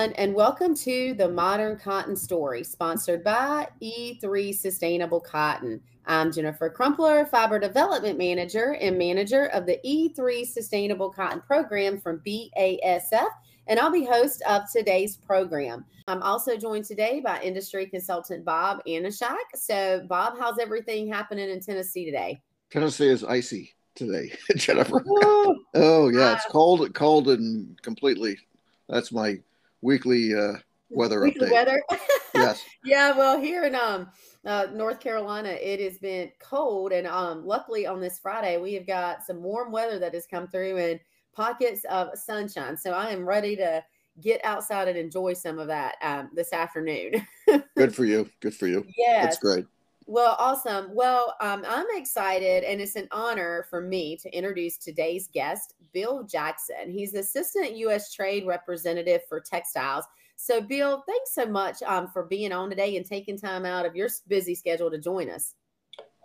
Everyone, and welcome to the Modern Cotton Story, sponsored by E3 Sustainable Cotton. I'm Jennifer Crumpler, Fiber Development Manager and Manager of the E3 Sustainable Cotton Program from BASF, and I'll be host of today's program. I'm also joined today by industry consultant Bob Antoshak. So, Bob, how's everything happening in Tennessee today? Tennessee is icy today, Jennifer. oh yeah, it's cold, cold, and completely that's my weekly uh, weather weekly update. Weather. yes. Yeah. Well, here in um uh, North Carolina, it has been cold, and um luckily on this Friday we have got some warm weather that has come through and pockets of sunshine. So I am ready to get outside and enjoy some of that um, this afternoon. Good for you. Good for you. Yeah. That's great. Well, awesome. Well, um, I'm excited, and it's an honor for me to introduce today's guest, Bill Jackson. He's Assistant U.S. Trade Representative for Textiles. So, Bill, thanks so much um, for being on today and taking time out of your busy schedule to join us.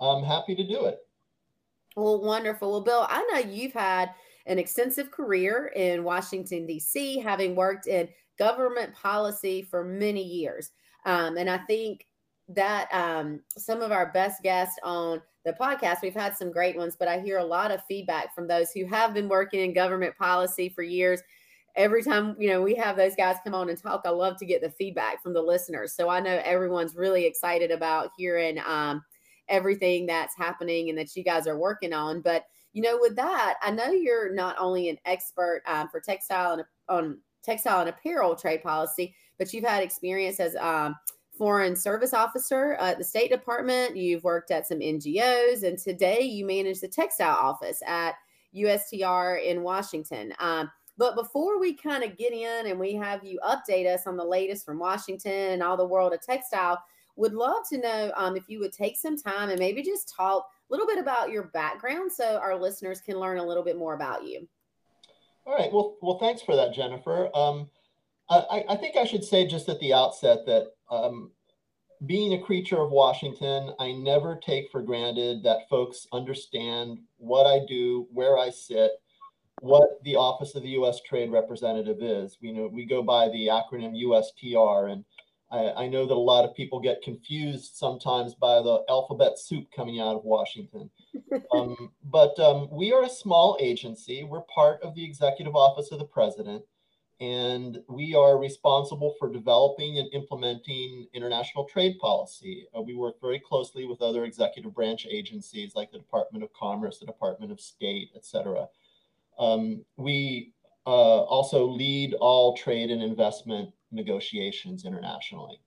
I'm happy to do it. Well, wonderful. Well, Bill, I know you've had an extensive career in Washington, D.C., having worked in government policy for many years. Um, and I think that um, some of our best guests on the podcast, we've had some great ones, but I hear a lot of feedback from those who have been working in government policy for years. Every time, you know, we have those guys come on and talk, I love to get the feedback from the listeners. So I know everyone's really excited about hearing um, everything that's happening and that you guys are working on. But, you know, with that, I know you're not only an expert um, for textile and on textile and apparel trade policy, but you've had experience as um, foreign service officer at the State Department. You've worked at some NGOs, and today you manage the textile office at USTR in Washington. Um, but before we kind of get in and we have you update us on the latest from Washington and all the world of textile, would love to know um, if you would take some time and maybe just talk a little bit about your background so our listeners can learn a little bit more about you. All right. Well, well, thanks for that, Jennifer. Um, I, I, think I should say just at the outset that um, being a creature of Washington, I never take for granted that folks understand what I do, where I sit, what the Office of the U.S. Trade Representative is. We know we go by the acronym USTR, and I, I know that a lot of people get confused sometimes by the alphabet soup coming out of Washington. um, but um, we are a small agency. We're part of the Executive Office of the President and we are responsible for developing and implementing international trade policy. Uh, we work very closely with other executive branch agencies like the Department of Commerce, the Department of State, et cetera. Um, we uh, also lead all trade and investment negotiations internationally.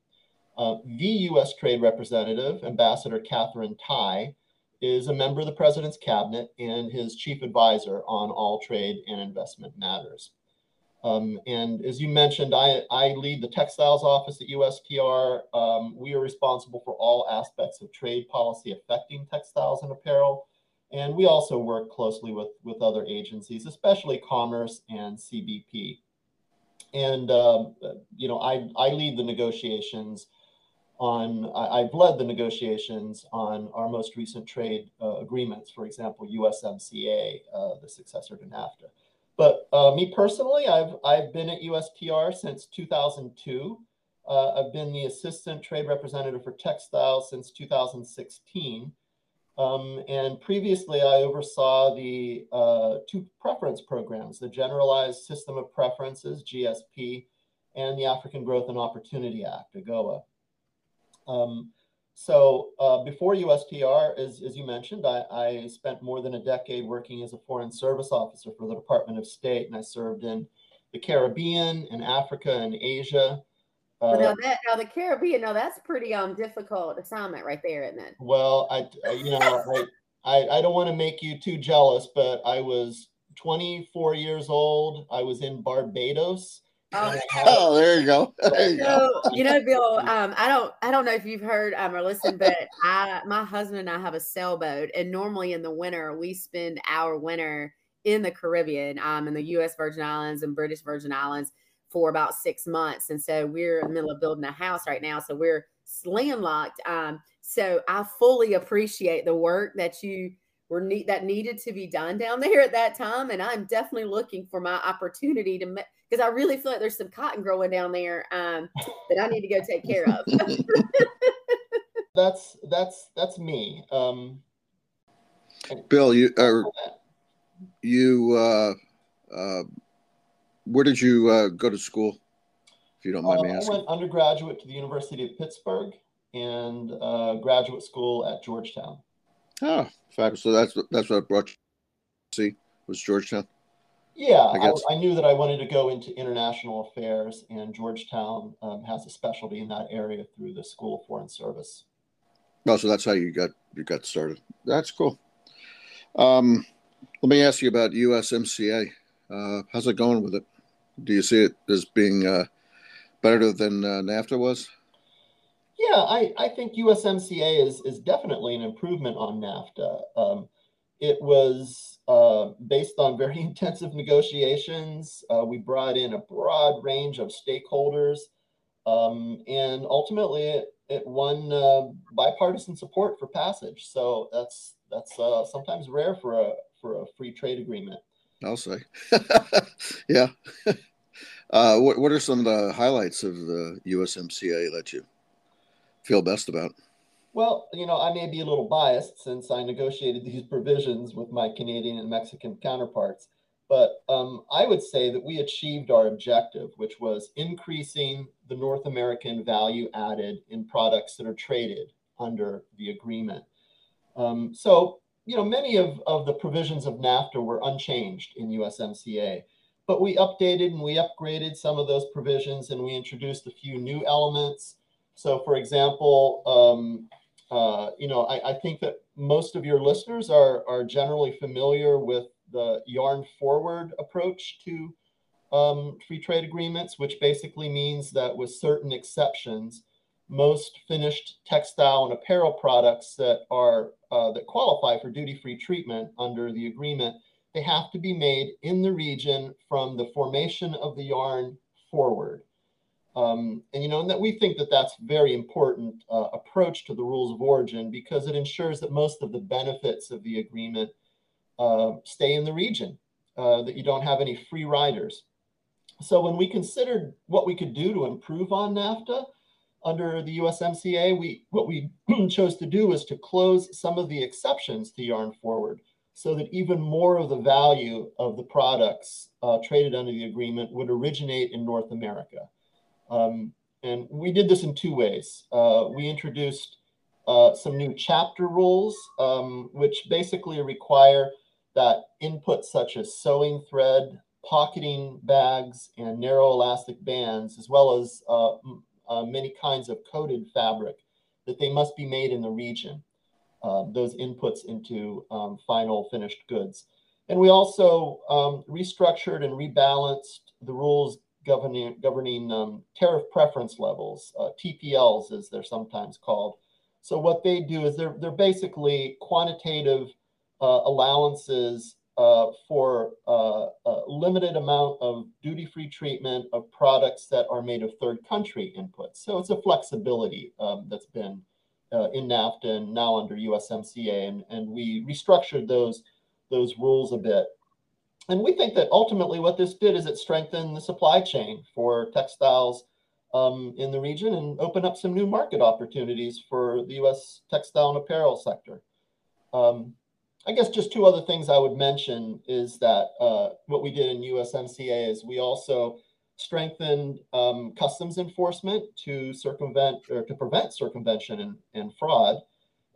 Uh, the U.S. Trade Representative, Ambassador Katherine Tai, is a member of the President's Cabinet and his chief advisor on all trade and investment matters. Um, and as you mentioned, I, I lead the textiles office at USTR. Um, we are responsible for all aspects of trade policy affecting textiles and apparel. And we also work closely with, with other agencies, especially Commerce and CBP. And, um, you know, I, I lead the negotiations on, I, have led the negotiations on our most recent trade uh, agreements, for example, USMCA, uh, the successor to NAFTA. But uh, me personally, I've I've been at USTR since 2002. Uh, I've been the assistant trade representative for textiles since 2016. Um, and previously, I oversaw the uh, two preference programs, the Generalized System of Preferences, GSP, and the African Growth and Opportunity Act, AGOA. Um, so uh, before USTR, as, as you mentioned, I, I, spent more than a decade working as a foreign service officer for the Department of State, and I served in the Caribbean and Africa and Asia. Uh, well, now that now the Caribbean, now that's pretty um difficult assignment right there, isn't it? Well, I you know I, I I don't want to make you too jealous, but I was 24 years old. I was in Barbados Oh, oh, there you go. There you, so, go. you know, Bill, um, I don't, I don't know if you've heard um, or listened, but I, my husband and I have a sailboat, and normally in the winter we spend our winter in the Caribbean, um, in the U.S. Virgin Islands and British Virgin Islands for about six months, and so we're in the middle of building a house right now, so we're landlocked. Um, so I fully appreciate the work that you were need that needed to be done down there at that time. And I'm definitely looking for my opportunity to because I really feel like there's some cotton growing down there um, that I need to go take care of. that's that's that's me. Um, Bill, you are you uh, uh, where did you uh, go to school? If you don't mind me uh, asking. I went undergraduate to the University of Pittsburgh and uh, graduate school at Georgetown. Oh, fabulous! So that's that's what brought you. See, was Georgetown. Yeah, I, I, I, knew that I wanted to go into international affairs, and Georgetown um, has a specialty in that area through the School of Foreign Service. Oh, so that's how you got you got started. That's cool. Um, let me ask you about USMCA. Uh, how's it going with it? Do you see it as being uh, better than uh, NAFTA was? Yeah, I, I think USMCA is is definitely an improvement on NAFTA. Um, it was uh, based on very intensive negotiations. Uh, we brought in a broad range of stakeholders, um, and ultimately it, it won uh, bipartisan support for passage. So that's that's uh, sometimes rare for a for a free trade agreement. I'll say, yeah. Uh, what what are some of the highlights of the USMCA that you feel best about? Well, you know, I may be a little biased since I negotiated these provisions with my Canadian and Mexican counterparts, but um, I would say that we achieved our objective, which was increasing the North American value added in products that are traded under the agreement. Um, so, you know, many of, of the provisions of NAFTA were unchanged in USMCA, but we updated and we upgraded some of those provisions and we introduced a few new elements. So, for example, um, uh, you know, I, I, think that most of your listeners are, are generally familiar with the yarn forward approach to um, free trade agreements, which basically means that with certain exceptions, most finished textile and apparel products that are uh, that qualify for duty-free treatment under the agreement, they have to be made in the region from the formation of the yarn forward. Um, and you know, and that we think that that's very important uh, approach to the rules of origin because it ensures that most of the benefits of the agreement uh, stay in the region, uh, that you don't have any free riders. So when we considered what we could do to improve on NAFTA under the USMCA, we what we chose to do was to close some of the exceptions to yarn forward so that even more of the value of the products uh, traded under the agreement would originate in North America. Um, and we did this in two ways. Uh, we introduced uh, some new chapter rules, um, which basically require that inputs such as sewing thread, pocketing bags, and narrow elastic bands, as well as uh, uh many kinds of coated fabric, that they must be made in the region, uh, those inputs into um, final finished goods. And we also um, restructured and rebalanced the rules governing, governing um, tariff preference levels, uh, TPLs as they're sometimes called. So what they do is they're, they're basically quantitative uh, allowances uh, for uh, a limited amount of duty-free treatment of products that are made of third country inputs. So it's a flexibility um, that's been uh, in NAFTA and now under USMCA, and, and we restructured those, those rules a bit and we think that ultimately what this did is it strengthened the supply chain for textiles um, in the region and opened up some new market opportunities for the U.S. textile and apparel sector. Um, I guess just two other things I would mention is that uh, what we did in USMCA is we also strengthened um, customs enforcement to circumvent or to prevent circumvention and, and fraud.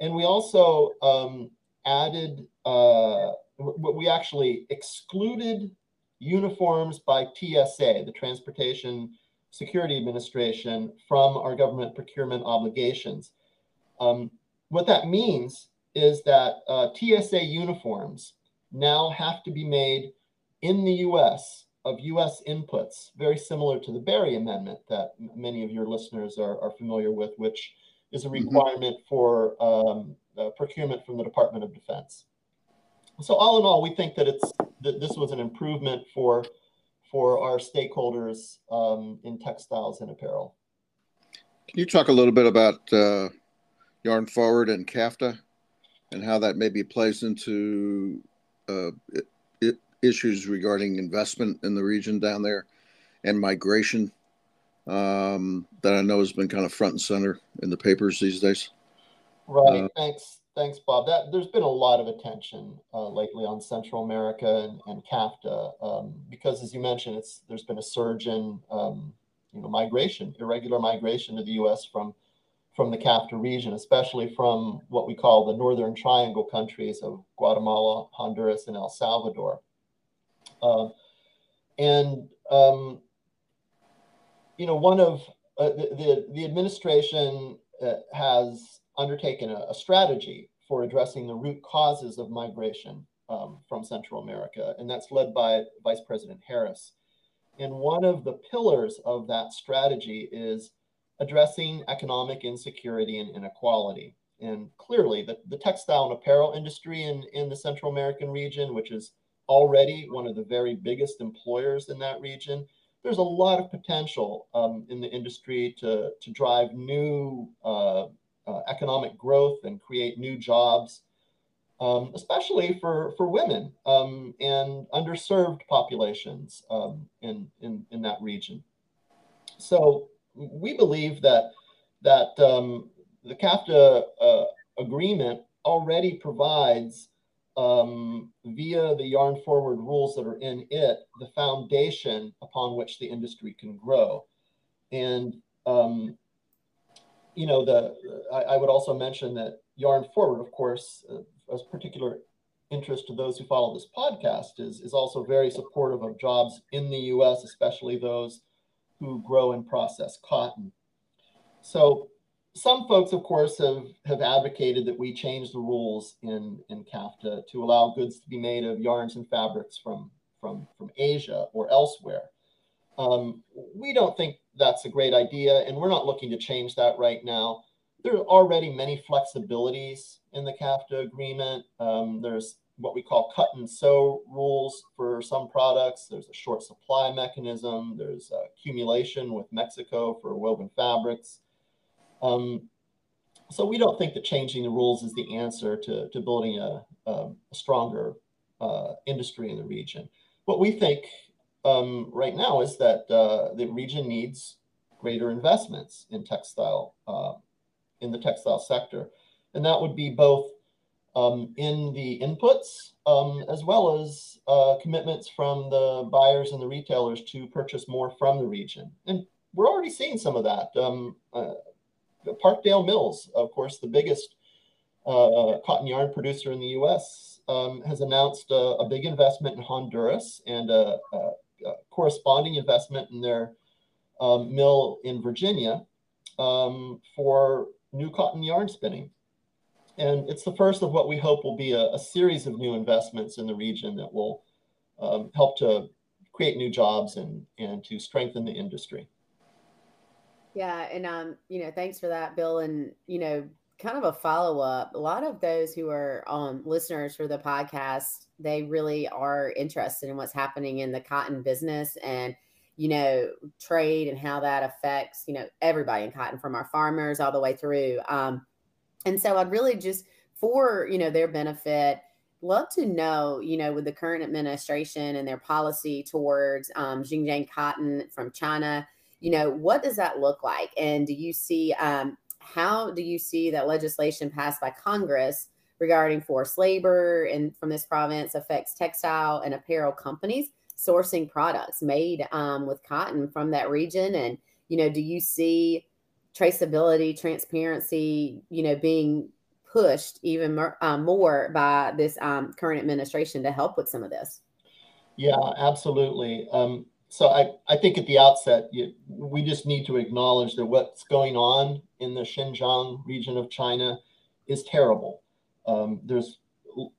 And we also um, added uh, we actually excluded uniforms by TSA, the Transportation Security Administration, from our government procurement obligations. Um, what that means is that uh, TSA uniforms now have to be made in the US of US inputs, very similar to the Berry Amendment that many of your listeners are, are familiar with, which is a mm-hmm. requirement mm-hmm. for um, uh, procurement from the Department of Defense so all in all, we think that it's that this was an improvement for for our stakeholders um, in textiles and apparel. Can you talk a little bit about uh, Yarn Forward and CAFTA? and how that maybe plays into uh, it, it, issues regarding investment in the region down there and migration um, that I know has been kind of front and center in the papers these days. Right. Uh, thanks. Thanks, Bob. That there's been a lot of attention uh, lately on Central America and, and CAFTA um, because, as you mentioned, it's there's been a surge in um, you know migration, irregular migration to the U.S. from from the CAFTA region, especially from what we call the Northern Triangle countries of Guatemala, Honduras, and El Salvador. Uh, and um, you know, one of uh, the, the, the administration uh, has undertaken a, a, strategy for addressing the root causes of migration um, from Central America, and that's led by Vice President Harris. And one of the pillars of that strategy is addressing economic insecurity and inequality. And clearly, the, the textile and apparel industry in, in the Central American region, which is already one of the very biggest employers in that region, there's a lot of potential um, in the industry to, to drive new uh, uh, economic growth and create new jobs, um, especially for, for women um, and underserved populations um, in, in, in that region. So we believe that that um, the CAFTA uh, agreement already provides um, via the yarn forward rules that are in it the foundation upon which the industry can grow and um, you know the I, I, would also mention that yarn forward of course uh, as particular interest to those who follow this podcast is is also very supportive of jobs in the us especially those who grow and process cotton. So some folks, of course, have, have advocated that we change the rules in, in CAFTA to allow goods to be made of yarns and fabrics from, from, from Asia or elsewhere. Um, we don't think that's a great idea, and we're not looking to change that right now. There are already many flexibilities in the CAFTA agreement. Um, there's what we call cut and sew rules for some products. There's a short supply mechanism. There's accumulation with Mexico for woven fabrics. Um, so we don't think that changing the rules is the answer to, to building a, a, stronger uh, industry in the region. What we think um, right now is that uh, the region needs greater investments in textile, uh, in the textile sector. And that would be both um, in the inputs, um, as well as uh, commitments from the buyers and the retailers to purchase more from the region. And we're already seeing some of that. Um, uh, Parkdale Mills, of course, the biggest uh, cotton yarn producer in the U.S., um, has announced a, a, big investment in Honduras and a, a corresponding investment in their um, mill in Virginia um, for new cotton yarn spinning. And it's the first of what we hope will be a, a series of new investments in the region that will um, help to create new jobs and, and to strengthen the industry. Yeah. And, um, you know, thanks for that, Bill. And, you know, kind of a follow up, a lot of those who are um, listeners for the podcast, they really are interested in what's happening in the cotton business and, you know, trade and how that affects, you know, everybody in cotton from our farmers all the way through. Um, and so I'd really just for, you know, their benefit, love to know, you know, with the current administration and their policy towards um, Xinjiang cotton from China, you know, what does that look like? And do you see, um, how do you see that legislation passed by Congress regarding forced labor and from this province affects textile and apparel companies sourcing products made um, with cotton from that region? And, you know, do you see traceability, transparency, you know, being pushed even more, uh, more by this um, current administration to help with some of this. Yeah, absolutely. Um, so I, I think at the outset, you, we just need to acknowledge that what's going on in the Xinjiang region of China is terrible. Um, there's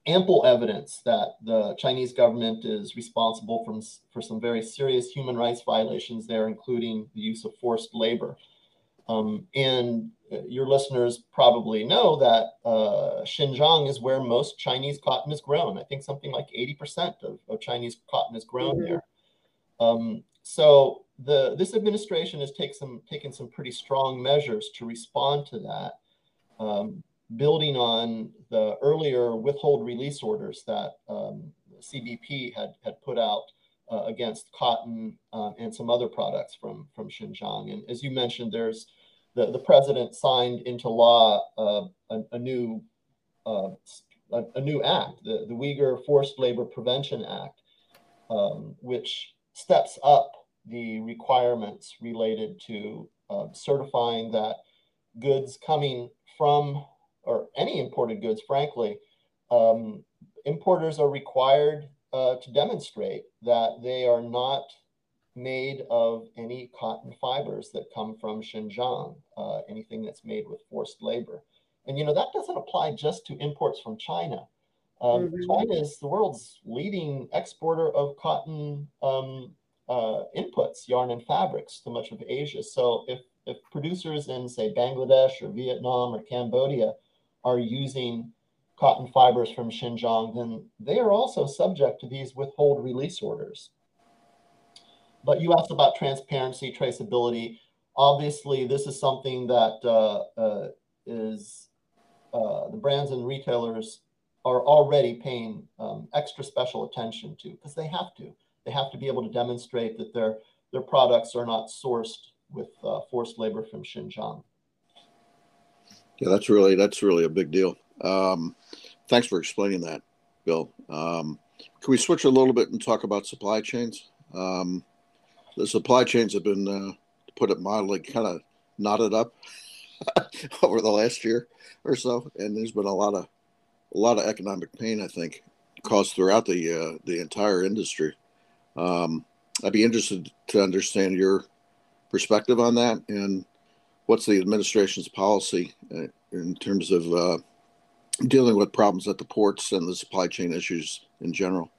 ample evidence that the Chinese government is responsible from, for some very serious human rights violations there, including the use of forced labor. Um, and uh, your listeners probably know that uh, Xinjiang is where most Chinese cotton is grown. I think something like 80% of, of Chinese cotton is grown mm-hmm. there. Um, so the this administration has taken some taken some pretty strong measures to respond to that. Um, building on the earlier withhold release orders that um, CBP had, had put out uh, against cotton uh, and some other products from, from Xinjiang. And as you mentioned, there's the, the president signed into law uh, a, a, new uh, a, a, new act, the, the Uyghur Forced Labor Prevention Act, um, which steps up the requirements related to uh, certifying that goods coming from or any imported goods, frankly, um, importers are required uh, to demonstrate that they are not made of any cotton fibers that come from Xinjiang, uh, anything that's made with forced labor. And you know that doesn't apply just to imports from China. Um, mm-hmm. China is the world's leading exporter of cotton um, uh, inputs, yarn and fabrics, to much of Asia. So if if producers in say Bangladesh or Vietnam or Cambodia are using cotton fibers from Xinjiang, then they are also subject to these withhold release orders. But you asked about transparency, traceability. Obviously, this is something that uh, uh, is uh, the brands and retailers are already paying um, extra special attention to because they have to. They have to be able to demonstrate that their their products are not sourced with uh, forced labor from Xinjiang. Yeah, that's really that's really a big deal. Um, thanks for explaining that, Bill. Um, can we switch a little bit and talk about supply chains? Um, the supply chains have been, uh, to put it mildly, kind of knotted up over the last year or so, and there's been a lot of a lot of economic pain, I think, caused throughout the uh, the entire industry. Um, I'd be interested to understand your perspective on that and what's the administration's policy uh, in terms of uh, dealing with problems at the ports and the supply chain issues in general?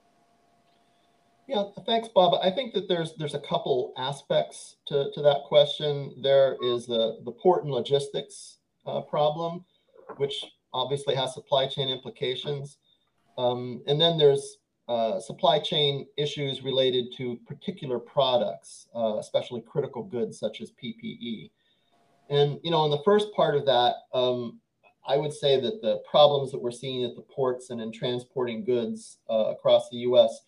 Yeah, thanks, Bob. I think that there's there's a couple aspects to, to that question. There is the, the port and logistics uh, problem, which obviously has supply chain implications. Um, and then there's uh, supply chain issues related to particular products, uh, especially critical goods such as PPE. And you know, on the first part of that, um, I would say that the problems that we're seeing at the ports and in transporting goods uh, across the U.S.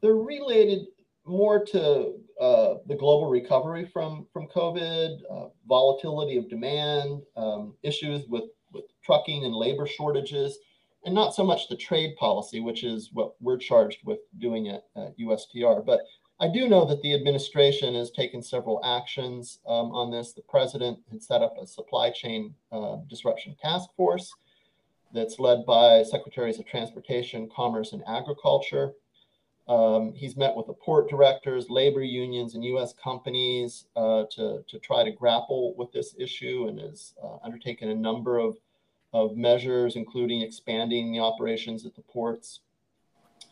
they're related more to uh, the global recovery from from COVID, uh, volatility of demand, um, issues with trucking and labor shortages, and not so much the trade policy, which is what we're charged with doing at, at USTR. But I do know that the administration has taken several actions um, on this. The president had set up a supply chain uh, disruption task force that's led by secretaries of transportation, commerce, and agriculture. Um, he's met with the port directors, labor unions, and U.S. companies uh, to, to try to grapple with this issue and has uh, undertaken a number of, of measures, including expanding the operations at the ports.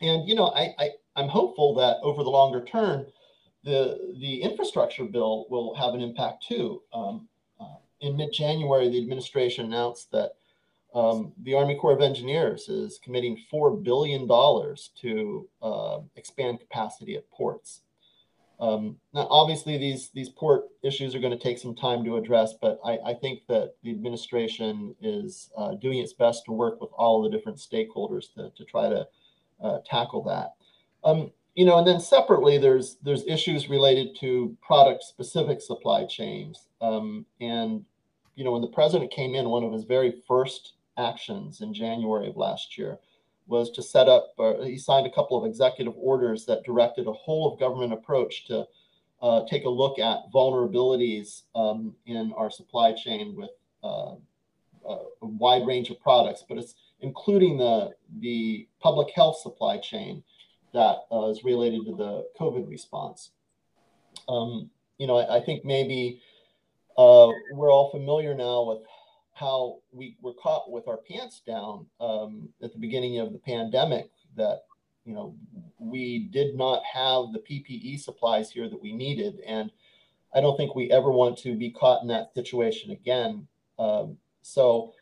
And, you know, I, I, I'm hopeful that over the longer term, the, the infrastructure bill will have an impact too. Um, uh, in mid January, the administration announced that um, the Army Corps of Engineers is committing $4 billion to uh, expand capacity at ports. Um, now, obviously, these, these port issues are going to take some time to address, but I, I think that the administration is uh, doing its best to work with all the different stakeholders to, to try to uh, tackle that. Um, you know, and then separately, there's there's issues related to product specific supply chains. Um, and you know, when the president came in, one of his very first actions in January of last year was to set up. He signed a couple of executive orders that directed a whole of government approach to uh, take a look at vulnerabilities um, in our supply chain with uh, a wide range of products, but it's including the the public health supply chain that uh, is related to the COVID response. Um, you know, I, I think maybe uh, we're all familiar now with how we were caught with our pants down um, at the beginning of the pandemic. That you know we did not have the PPE supplies here that we needed, and I don't think we ever want to be caught in that situation again. Um, so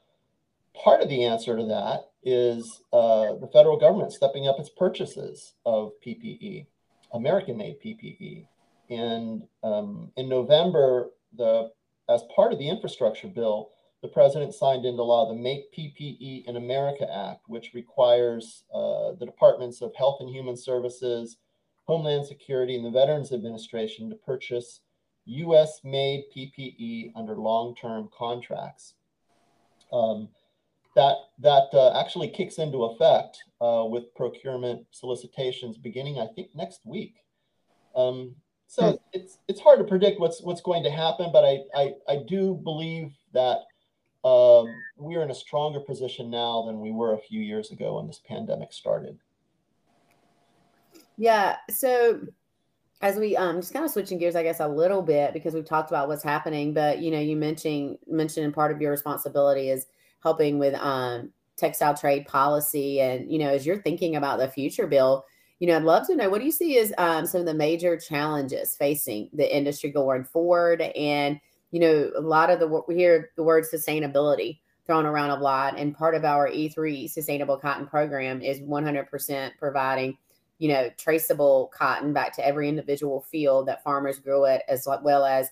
part of the answer to that is uh, the federal government stepping up its purchases of PPE, American-made PPE. And um, in November, the as part of the infrastructure bill, the president signed into law the Make PPE in America Act, which requires uh, the Departments of Health and Human Services, Homeland Security, and the Veterans Administration to purchase US made PPE under long term contracts. Um, that that uh, actually kicks into effect uh, with procurement solicitations beginning, I think, next week. Um, so hmm. it's it's hard to predict what's what's going to happen, but I I, I do believe that um, we're in a stronger position now than we were a few years ago when this pandemic started. Yeah. So as we um just kind of switching gears, I guess a little bit because we've talked about what's happening, but you know, you mentioned mentioning part of your responsibility is helping with um textile trade policy, and you know, as you're thinking about the future, Bill, you know, I'd love to know what do you see as um, some of the major challenges facing the industry going forward, and you know, a lot of the we hear the word sustainability thrown around a lot, and part of our E3 Sustainable Cotton Program is 100% providing you know, traceable cotton back to every individual field that farmers grew it, as well as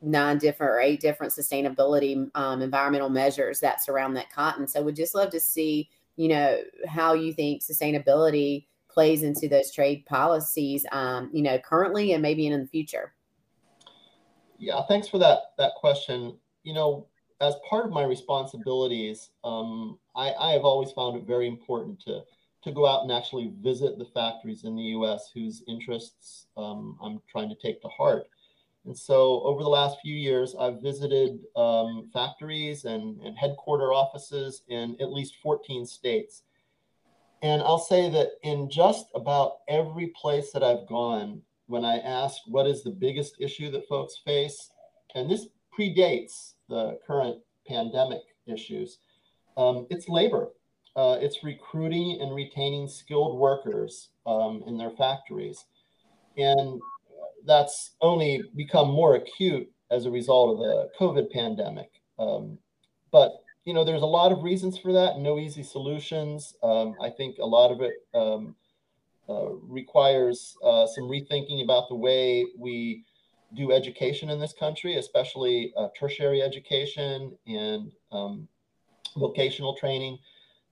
nine different or eight different sustainability um, environmental measures that surround that cotton. So we'd just love to see, you know, how you think sustainability plays into those trade policies, um, you know, currently and maybe in the future. Yeah, thanks for that that question. You know, as part of my responsibilities, um, I, I have always found it very important to to go out and actually visit the factories in the U.S. whose interests um, I'm trying to take to heart. And so over the last few years, I've visited um, factories and, and headquarter offices in at least 14 states. And I'll say that in just about every place that I've gone, when I ask what is the biggest issue that folks face, and this predates the current pandemic issues, um, it's labor uh, it's recruiting and retaining skilled workers um, in their factories. And that's only become more acute as a result of the COVID pandemic. Um, but you know, there's a lot of reasons for that. No easy solutions. Um, I think a lot of it um, requires uh, some rethinking about the way we do education in this country, especially uh, tertiary education and um, vocational training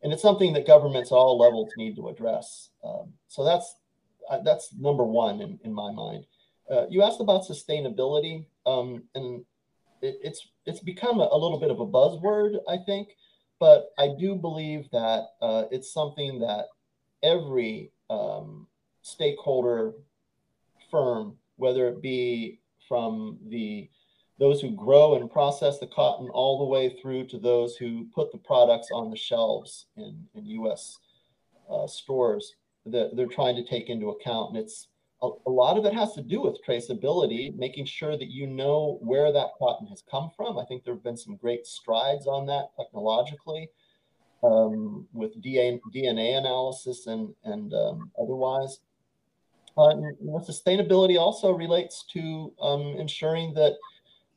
and it's something that governments at all levels need to address. Um, so that's uh, that's number one in, in my mind. Uh, you asked about sustainability, um, and it, it's it's become a, a, little bit of a buzzword, I think, but I do believe that uh, it's something that every um, stakeholder firm, whether it be from the those who grow and process the cotton all the way through to those who put the products on the shelves in, in U.S. Uh, stores that they're trying to take into account. And it's a, a, lot of it has to do with traceability, making sure that you know where that cotton has come from. I think there have been some great strides on that technologically um, with DNA, DNA analysis and, and um, otherwise. Uh, and, sustainability also relates to um, ensuring that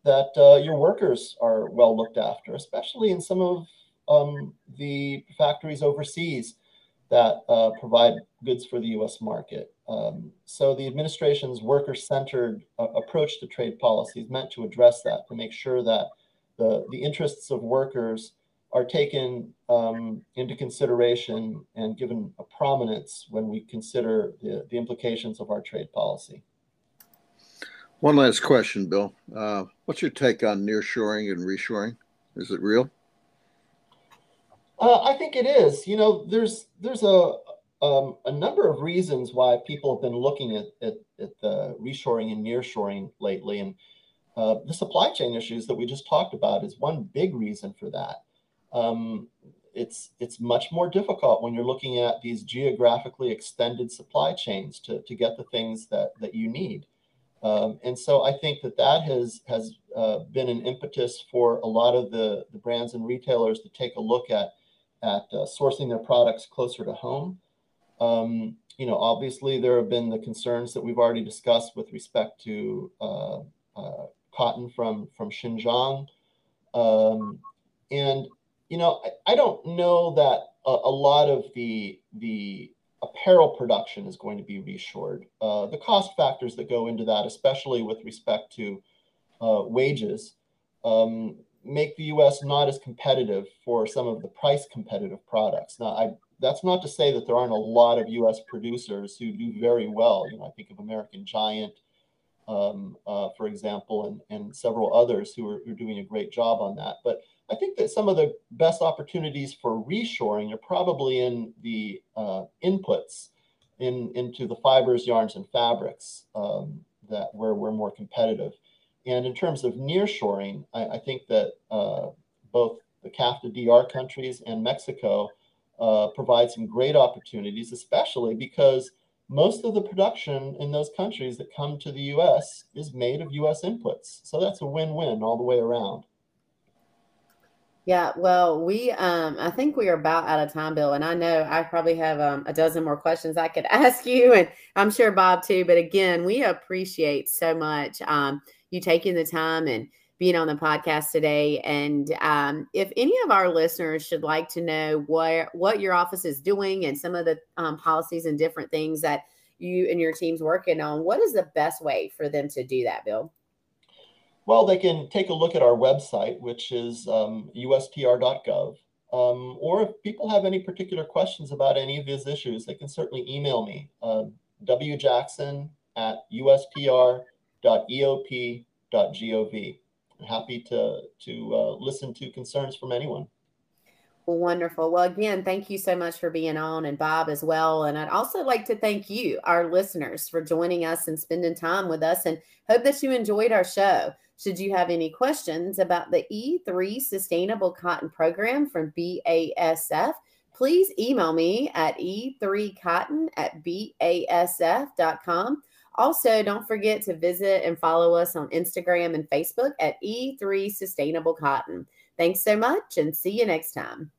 that uh, your workers are well looked after, especially in some of um, the factories overseas that uh, provide goods for the US market. Um, so the administration's worker-centered uh, approach to trade policy is meant to address that, to make sure that the, the interests of workers are taken um, into consideration and given a prominence when we consider the, the implications of our trade policy. One last question, Bill. Uh, what's your take on nearshoring and reshoring? Is it real? Uh, I think it is. You know, there's there's a um, a number of reasons why people have been looking at at, at the reshoring and nearshoring lately, and uh, the supply chain issues that we just talked about is one big reason for that. Um, it's it's much more difficult when you're looking at these geographically extended supply chains to to get the things that that you need. Um, and so I think that that has has uh, been an impetus for a lot of the, the brands and retailers to take a look at at uh, sourcing their products closer to home. Um, you know, obviously there have been the concerns that we've already discussed with respect to uh, uh cotton from from Xinjiang, um, and you know I, I, don't know that a, a lot of the the apparel production is going to be reshored. Uh, the cost factors that go into that, especially with respect to uh, wages, um, make the U.S. not as competitive for some of the price competitive products. Now, I, that's not to say that there aren't a lot of U.S. producers who do very well. You know, I think of American Giant, um, uh, for example, and, and several others who are, who are doing a great job on that. But I think that some of the best opportunities for reshoring are probably in the uh, inputs in, into the fibers, yarns, and fabrics um, that where we're more competitive. And in terms of nearshoring, I, I think that uh, both the CAFTA DR countries and Mexico uh, provide some great opportunities, especially because most of the production in those countries that come to the US is made of US inputs. So that's a win win all the way around. Yeah, well, we um I think we are about out of time, Bill, and I know I probably have um, a dozen more questions I could ask you, and I'm sure Bob too. But again, we appreciate so much um you taking the time and being on the podcast today. And um, if any of our listeners should like to know where what your office is doing and some of the um, policies and different things that you and your team's working on, what is the best way for them to do that, Bill? Well, they can take a look at our website, which is um, ustr.gov. Um, or if people have any particular questions about any of these issues, they can certainly email me, uh, wjackson at ustr.eop.gov. Happy to, to uh, listen to concerns from anyone. Well, wonderful. Well, again, thank you so much for being on and Bob as well. And I'd also like to thank you, our listeners, for joining us and spending time with us and hope that you enjoyed our show. Should you have any questions about the E3 Sustainable Cotton Program from BASF, please email me at e3cotton at basf.com. Also, don't forget to visit and follow us on Instagram and Facebook at E3 Sustainable Cotton. Thanks so much and see you next time.